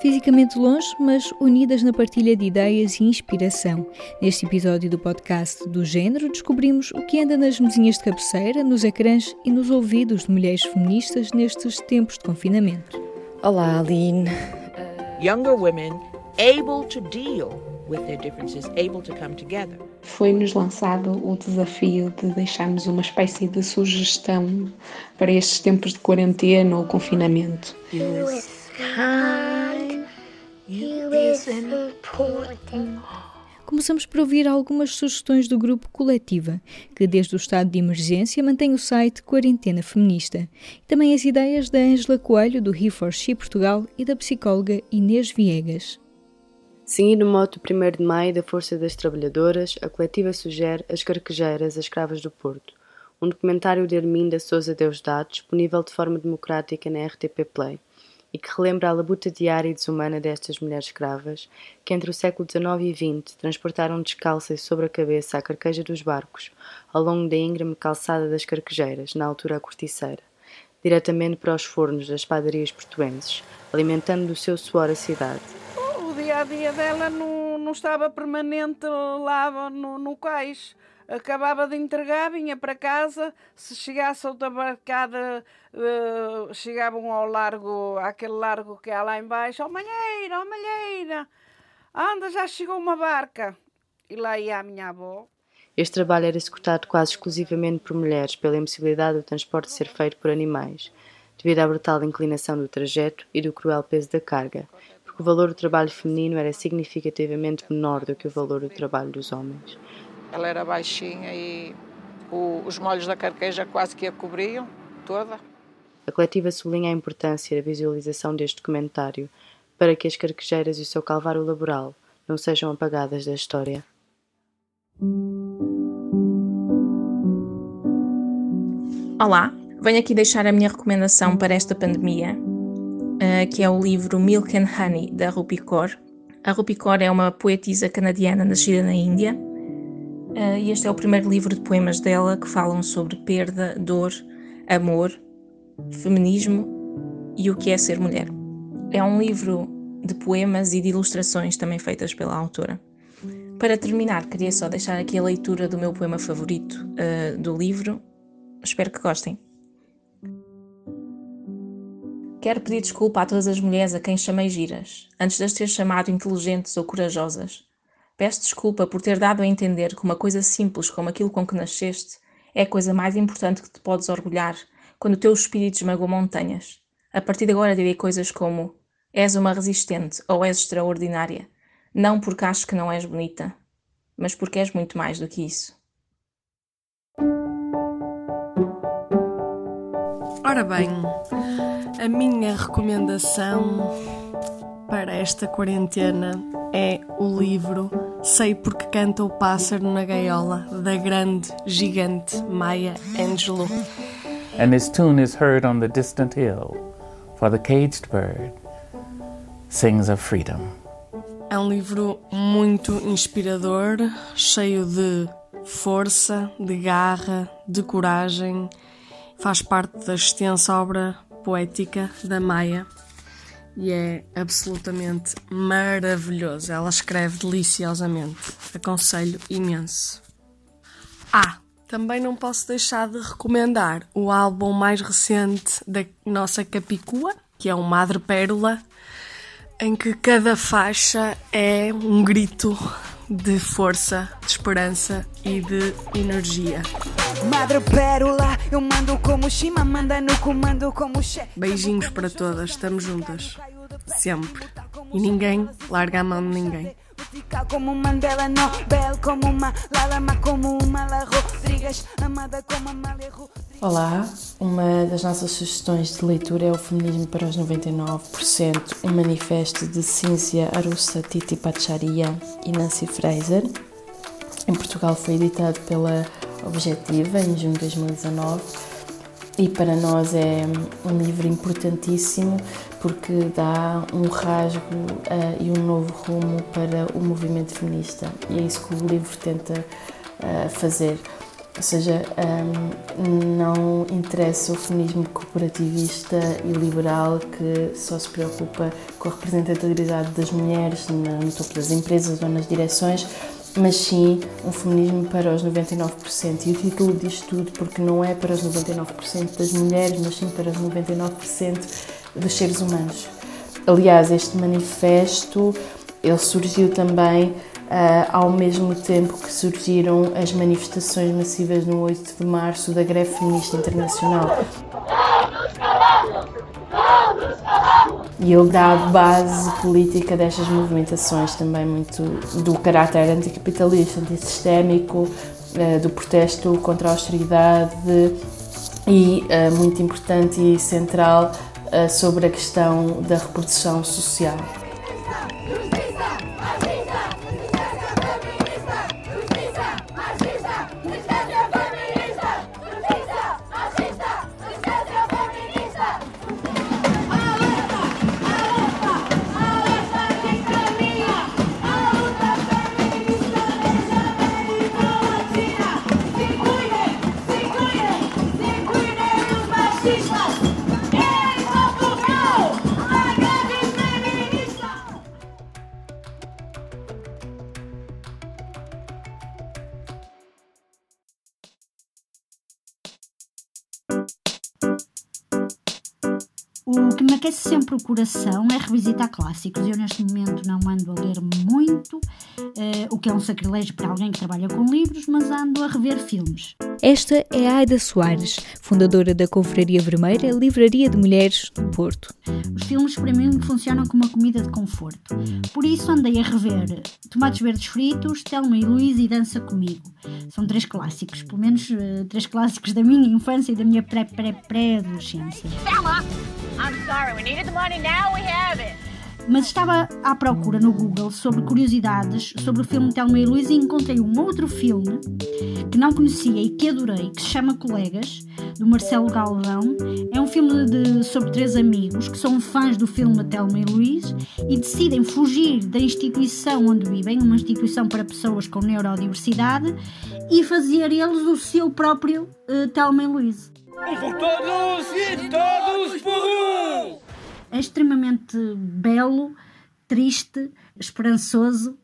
Fisicamente longe, mas unidas na partilha de ideias e inspiração. Neste episódio do podcast do Gênero, descobrimos o que anda nas mesinhas de cabeceira, nos ecrãs e nos ouvidos de mulheres feministas nestes tempos de confinamento. Olá, Aline. Younger women able to deal with their differences, able to come together. Foi-nos lançado o desafio de deixarmos uma espécie de sugestão para estes tempos de quarentena ou confinamento. Kind, you is important. Começamos por ouvir algumas sugestões do grupo Coletiva, que desde o estado de emergência mantém o site Quarentena Feminista, e também as ideias da Ângela Coelho, do He4She Portugal, e da psicóloga Inês Viegas. Seguindo o moto 1 de Maio da Força das Trabalhadoras, a coletiva sugere As Carquejeiras, as Escravas do Porto, um documentário de Arminda Souza Deusdado, disponível de forma democrática na RTP Play, e que relembra a labuta diária e desumana destas mulheres escravas, que entre o século XIX e XX transportaram descalças sobre a cabeça a carqueja dos barcos, ao longo da íngreme calçada das Carquejeiras, na altura a corticeira, diretamente para os fornos das padarias portuenses, alimentando do seu suor a cidade dia a dia dela não, não estava permanente lá no, no cais. Acabava de entregar, vinha para casa, se chegasse outra barcada, uh, chegavam ao largo, àquele largo que há lá embaixo, ó oh, malheira, ó oh, malheira, anda, já chegou uma barca. E lá ia a minha avó. Este trabalho era executado quase exclusivamente por mulheres, pela impossibilidade do transporte ser feito por animais, devido à brutal inclinação do trajeto e do cruel peso da carga, o valor do trabalho feminino era significativamente menor do que o valor do trabalho dos homens. Ela era baixinha e o, os molhos da carqueja quase que a cobriam toda. A coletiva sublinha a importância da visualização deste documentário para que as carquejeiras e o seu calvário laboral não sejam apagadas da história. Olá, venho aqui deixar a minha recomendação para esta pandemia uh, que é o livro Milk and Honey, da Rupi Kaur. A Rupi Kaur é uma poetisa canadiana nascida na Índia, e este é o primeiro livro de poemas dela que falam sobre perda, dor, amor, feminismo e o que é ser mulher. É um livro de poemas e de ilustrações também feitas pela autora. Para terminar, queria só deixar aqui a leitura do meu poema favorito uh, do livro. Espero que gostem. Quero pedir desculpa a todas as mulheres a quem chamei giras, antes de as ter chamado inteligentes ou corajosas. Peço desculpa por ter dado a entender que uma coisa simples como aquilo com que nasceste é a coisa mais importante que te podes orgulhar quando o teu espírito esmagou montanhas. A partir de agora direi coisas como és uma resistente ou és extraordinária, não porque acho que não és bonita, mas porque és muito mais do que isso. Ora bem, a minha recomendação para esta quarentena é o livro Sei Porque Canta o Pássaro na Gaiola, da grande, gigante Maya Angelou. And his tune is heard on the distant hill, for the caged bird sings of freedom. É um livro muito inspirador, cheio de força, de garra, de coragem. Faz parte da extensa obra poética da Maia e é absolutamente maravilhoso. Ela escreve deliciosamente. Aconselho imenso. Ah, também não posso deixar de recomendar o álbum mais recente da nossa Capicua, que é o Madre Pérola, em que cada faixa é um grito de força, de esperança e de energia. Madre Pérola, eu mando como Shima, manda no comando como chefe. Beijinhos para todas, estamos juntas. Sempre. E ninguém larga a mão de ninguém. Como Mandela Nobel, como Malala, como Mala Rodrigues, amada como Amália Olá, uma das nossas sugestões de leitura é o Feminismo para os 99%, um manifesto de Cínzia Arussa Titi Pacharia e Nancy Fraser. Em Portugal foi editado pela Objetiva em junho de 2019 e para nós é um livro importantíssimo porque dá um rasgo uh, e um novo rumo para o movimento feminista e é isso que o livro tenta uh, fazer. Ou seja, um, não interessa o feminismo corporativista e liberal que só se preocupa com a representatividade das mulheres no topo das empresas ou nas direções, mas sim um feminismo para os 99%. E o título diz tudo porque não é para os 99% das mulheres, mas sim para os 99% dos seres humanos. Aliás, este manifesto ele surgiu também Uh, ao mesmo tempo que surgiram as manifestações massivas no 8 de março da greve feminista internacional. E ele dá a base política destas movimentações também muito do caráter anticapitalista, antissistémico, uh, do protesto contra a austeridade e, uh, muito importante e central, sobre a questão da reprodução social. Sempre o coração é revisitar clássicos. Eu, neste momento, não ando a ler muito, uh, o que é um sacrilégio para alguém que trabalha com livros, mas ando a rever filmes. Esta é a Aida Soares, fundadora da Confraria Vermelha, Livraria de Mulheres do Porto. Os filmes, para mim, funcionam como uma comida de conforto. Por isso, andei a rever Tomates Verdes Fritos, Telma e Luís e Dança Comigo. São três clássicos, pelo menos uh, três clássicos da minha infância e da minha pré-pré-pré-adolescência. Selma! Mas estava à procura no Google sobre curiosidades sobre o filme Thelma e Luís e encontrei um outro filme que não conhecia e que adorei, que se chama Colegas, do Marcelo Galvão. É um filme de, sobre três amigos que são fãs do filme Thelma e Luís e decidem fugir da instituição onde vivem, uma instituição para pessoas com neurodiversidade, e fazer eles o seu próprio uh, Thelma e Luís. Por todos e todos por um! É extremamente belo, triste, esperançoso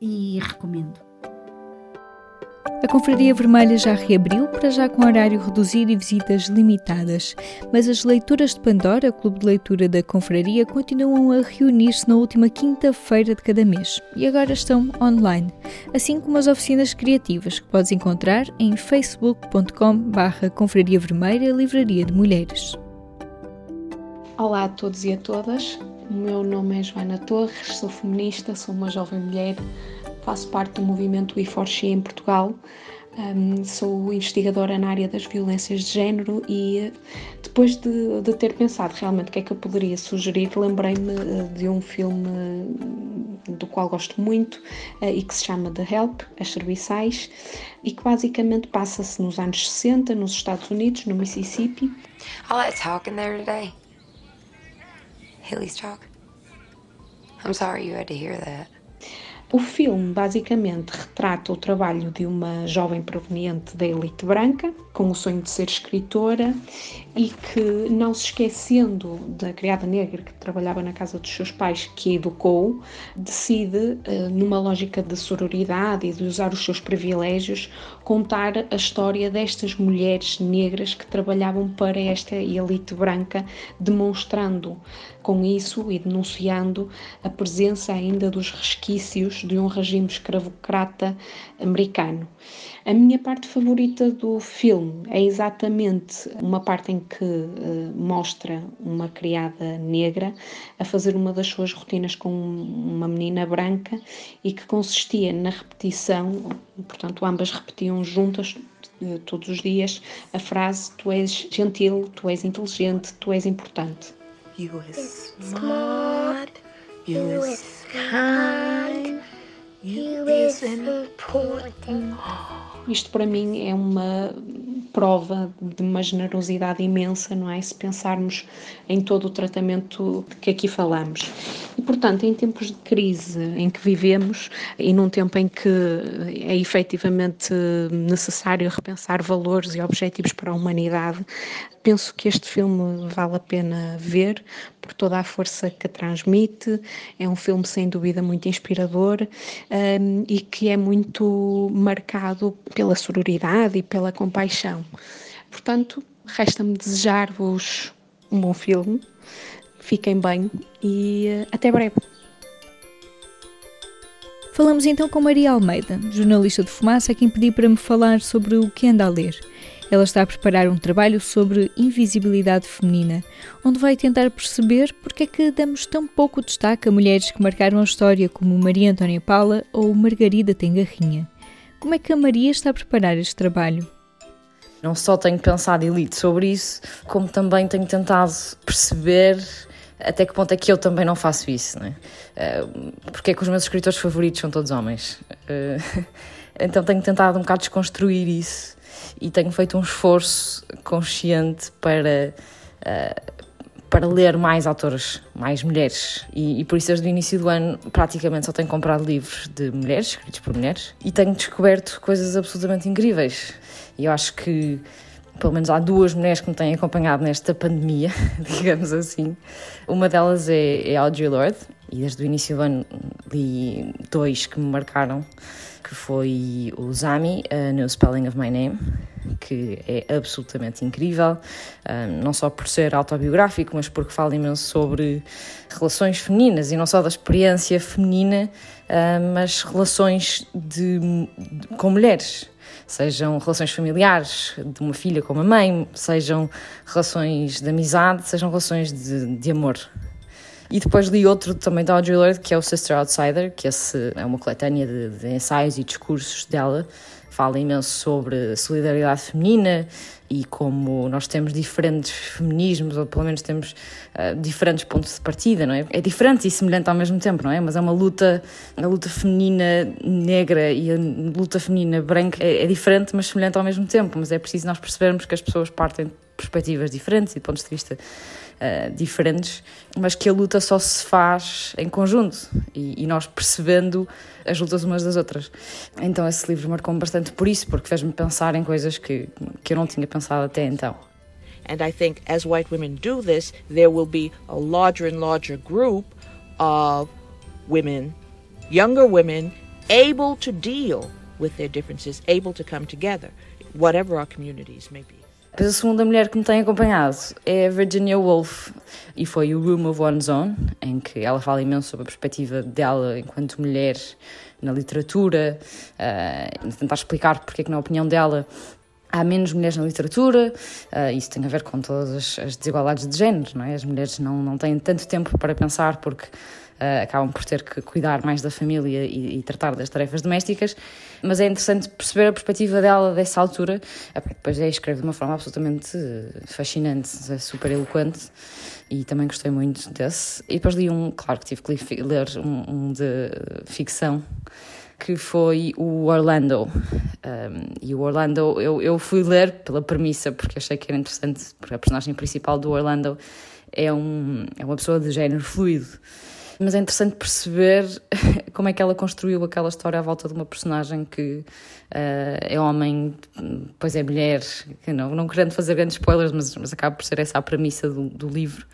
e recomendo. A Confraria Vermelha já reabriu, para já com horário reduzido e visitas limitadas, mas as leituras de Pandora, clube de leitura da Confraria, continuam a reunir-se na última quinta-feira de cada mês. E agora estão online, assim como as oficinas criativas que podes encontrar em facebook.com/barra Confraria Vermelha Livraria de Mulheres. Olá a todos e a todas, o meu nome é Joana Torres, sou feminista, sou uma jovem mulher faço parte do movimento We4She em Portugal. Um, sou investigadora na área das violências de género e depois de, de, ter pensado realmente o que é que eu poderia sugerir, lembrei-me uh, de um filme do qual gosto muito uh, e que se chama The Help, As Serviçais, e que basicamente passa-se nos anos 60 nos Estados Unidos, no Mississippi. All that talking there today. Haley's talk. I'm sorry you had to hear that. O filme basicamente retrata o trabalho de uma jovem proveniente da elite branca, com o sonho de ser escritora e que, não se esquecendo da criada negra que trabalhava na casa dos seus pais, que a educou, decide, eh, numa lógica de sororidade e de usar os seus privilégios, contar a história destas mulheres negras que trabalhavam para esta elite branca, demonstrando com isso e denunciando a presença ainda dos resquícios de um regime escravocrata americano. A minha parte favorita do filme é exatamente uma parte em que uh, mostra uma criada negra a fazer uma das suas rotinas com uma menina branca e que consistia na repetição, portanto, ambas repetiam juntas uh, todos os dias a frase: Tu és gentil, tu és inteligente, tu és importante. You is smart, you is kind, you is important. Isto para mim é uma prova de uma generosidade imensa, não é? Se pensarmos em todo o tratamento de que aqui falamos. E, portanto, em tempos de crise em que vivemos e num tempo em que é efetivamente necessário repensar valores e objetivos para a humanidade, penso que este filme vale a pena ver por toda a força que transmite. É um filme sem dúvida muito inspirador um, e que é muito marcado pela sororidade e pela compaixão. Portanto, resta-me desejar-vos um bom filme. Fiquem bem e uh, até breve. Falamos então com Maria Almeida, jornalista de fumaça, quem pedi para me falar sobre o que anda a ler. Ela está a preparar um trabalho sobre invisibilidade feminina, onde vai tentar perceber porque é que damos tão pouco destaque a mulheres que marcaram a história como Maria Antônia Paula ou Margarida Tengarrinha. Como é que a Maria está a preparar este trabalho? Não só tenho pensado e lido sobre isso, como também tenho tentado perceber até que ponto é que eu também não faço isso, não é? Porque é que os meus escritores favoritos são todos homens. Então tenho tentado um bocado desconstruir isso e tenho feito um esforço consciente para, uh, para ler mais autores, mais mulheres. E, e, por isso, desde o início do ano, praticamente só tenho comprado livros de mulheres, escritos por mulheres, e tenho descoberto coisas absolutamente incríveis. E eu acho que pelo menos há duas mulheres que me têm acompanhado nesta pandemia, digamos assim. Uma delas é, é Audre Lorde, e desde o início do ano li dois que me marcaram, que foi o Zami, uh, no Spelling of My Name, que é absolutamente incrível, uh, não só por ser autobiográfico, mas porque fala imenso sobre relações femininas, e não só da experiência feminina, uh, mas relações de, de, com mulheres sejam relações familiares de uma filha com uma mãe, sejam relações de amizade, sejam relações de, de amor. E depois li outro também da Audre Lorde, que é o Sister Outsider, que esse é uma coletânea de, de ensaios e discursos dela. Fala imenso sobre solidariedade feminina e como nós temos diferentes feminismos, ou pelo menos temos uh, diferentes pontos de partida, não é? É diferente e semelhante ao mesmo tempo, não é? Mas é uma luta, a luta feminina negra e a luta feminina branca é, é diferente, mas semelhante ao mesmo tempo. Mas é preciso nós percebermos que as pessoas partem de perspectivas diferentes e de pontos de vista uh, diferentes, mas que a luta só se faz em conjunto e, e nós percebendo as lutas umas das outras. Então esse livro marcou-me bastante por isso, porque fez-me pensar em coisas que, que eu não tinha pensado até então. And I think as white women do this, there will be a larger and larger group of women, younger women, able to deal with their differences, able to come together, whatever our communities may be. Depois a segunda mulher que me tem acompanhado é a Virginia Woolf e foi o Room of One's Own, em que ela fala imenso sobre a perspectiva dela enquanto mulher na literatura, uh, tentar explicar porque é que na opinião dela há menos mulheres na literatura, uh, isso tem a ver com todas as, as, desigualdades de género, não é? As mulheres não, não têm tanto tempo para pensar porque uh, acabam por ter que cuidar mais da família e, e, tratar das tarefas domésticas, mas é interessante perceber a perspectiva dela dessa altura. Depois é escreve de uma forma absolutamente fascinante, é super eloquente e também gostei muito desse. E depois li um, claro que tive que ler um, um de ficção que foi o Orlando. Um, e o Orlando, eu, eu fui ler pela premissa, porque achei que era interessante, porque a personagem principal do Orlando é, um, é uma pessoa de género fluido mas é interessante perceber como é que ela construiu aquela história à volta de uma personagem que uh, é homem, depois é mulher, não, não querendo fazer grandes spoilers, mas, mas acaba por ser essa a premissa do, do livro.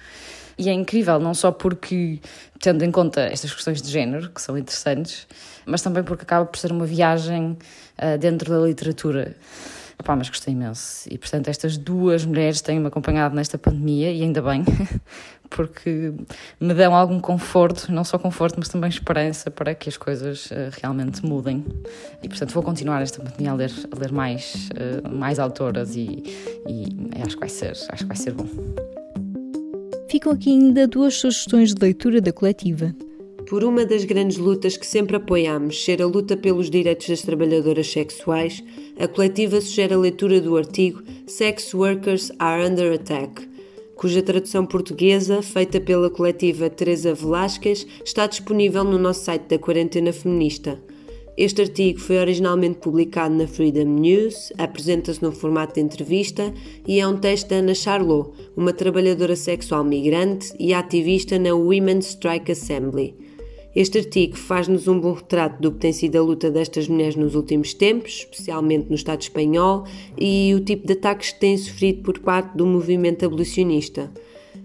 E é incrível, não só porque, tendo em conta estas questões de género, que são interessantes, mas também porque acaba por ser uma viagem uh, dentro da literatura. Opa, mas gostei imenso. E, portanto, estas duas mulheres têm-me acompanhado nesta pandemia, e ainda bem, porque me dão algum conforto, não só conforto, mas também esperança para que as coisas uh, realmente mudem. E, portanto, vou continuar esta pandemia a ler, a ler mais, uh, mais autoras e, e acho, que vai ser, acho que vai ser bom. Ficam aqui ainda duas sugestões de leitura da coletiva. Por uma das grandes lutas que sempre apoiamos, ser a luta pelos direitos das trabalhadoras sexuais, a coletiva sugere a leitura do artigo Sex Workers Are Under Attack, cuja tradução portuguesa, feita pela coletiva Teresa Velasquez, está disponível no nosso site da Quarentena Feminista. Este artigo foi originalmente publicado na Freedom News, apresenta-se no formato de entrevista e é um texto da Ana Charlot, uma trabalhadora sexual migrante e ativista na Women's Strike Assembly. Este artigo faz-nos um bom retrato do que tem sido a luta destas mulheres nos últimos tempos, especialmente no Estado espanhol, e o tipo de ataques que têm sofrido por parte do movimento abolicionista.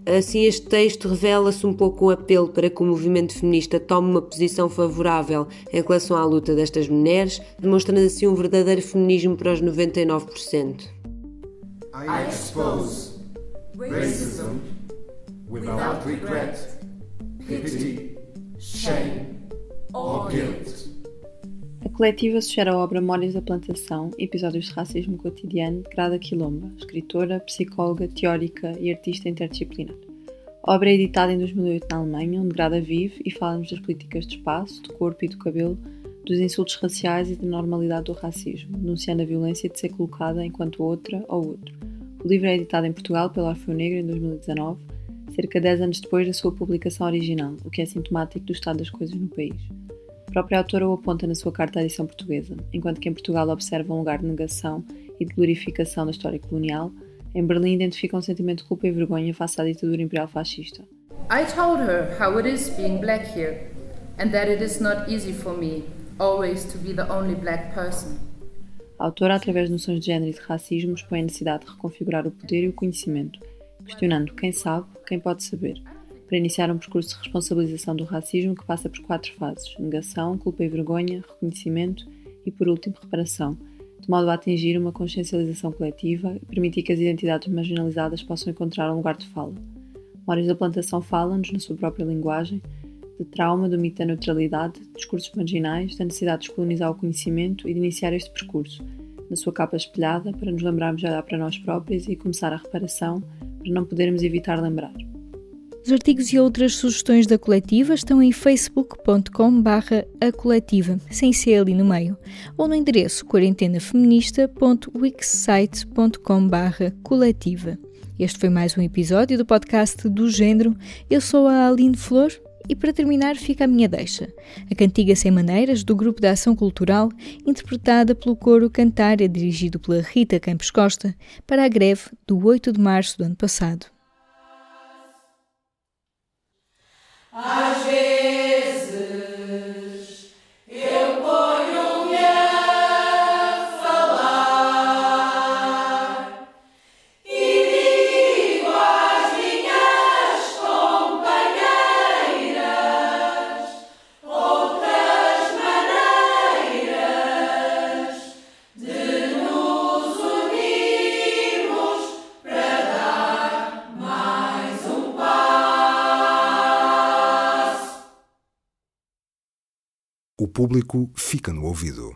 Assim, este texto revela-se um pouco um apelo para que o movimento feminista tome uma posição favorável em relação à luta destas mulheres, demonstrando assim um verdadeiro feminismo para os 99%. I expose racism without regret, pity, shame or guilt. A coletiva sugere a obra Memórias da Plantação, episódios de racismo cotidiano, de Grada Quilomba, escritora, psicóloga, teórica e artista interdisciplinar. A obra é editada em 2008 na Alemanha, onde Grada vive e fala-nos das políticas de espaço, do corpo e do cabelo, dos insultos raciais e da normalidade do racismo, denunciando a violência de ser colocada enquanto outra ou outro. O livro é editado em Portugal pela Orfeu Negro em 2019, cerca de 10 anos depois da sua publicação original, o que é sintomático do estado das coisas no país. A própria autora o aponta na sua carta à edição portuguesa, enquanto que em Portugal observa um lugar de negação e de glorificação da história colonial, em Berlim identifica um sentimento de culpa e vergonha face à ditadura imperial fascista. I told her how it is being black here, and that it is not easy for me always to be the only black person. A autora, através de noções de género e de racismo, expõe a necessidade de reconfigurar o poder e o conhecimento, questionando quem sabe, quem pode saber, para iniciar um percurso de responsabilização do racismo que passa por quatro fases: negação, culpa e vergonha, reconhecimento e, por último, reparação, de modo a atingir uma consciencialização coletiva e permitir que as identidades marginalizadas possam encontrar um lugar de fala. Memórias da Plantação fala-nos, na sua própria linguagem, de trauma, do mito da neutralidade, de discursos marginais, da necessidade de descolonizar o conhecimento e de iniciar este percurso, na sua capa espelhada, para nos lembrarmos de olhar para nós próprios e começar a reparação, para não podermos evitar lembrar. Os artigos e outras sugestões da coletiva estão em facebook.com barra a coletiva, sem ser ali no meio, ou no endereço quarentenafeminista.wixsite.com barra coletiva. Este foi mais um episódio do podcast do Gênero. Eu sou a Aline Flor e para terminar fica a minha deixa. A Cantiga Sem Maneiras, do Grupo de Ação Cultural, interpretada pelo coro Cantária, dirigido pela Rita Campos Costa, para a greve do 8 de março do ano passado. Às vezes público fica no ouvido.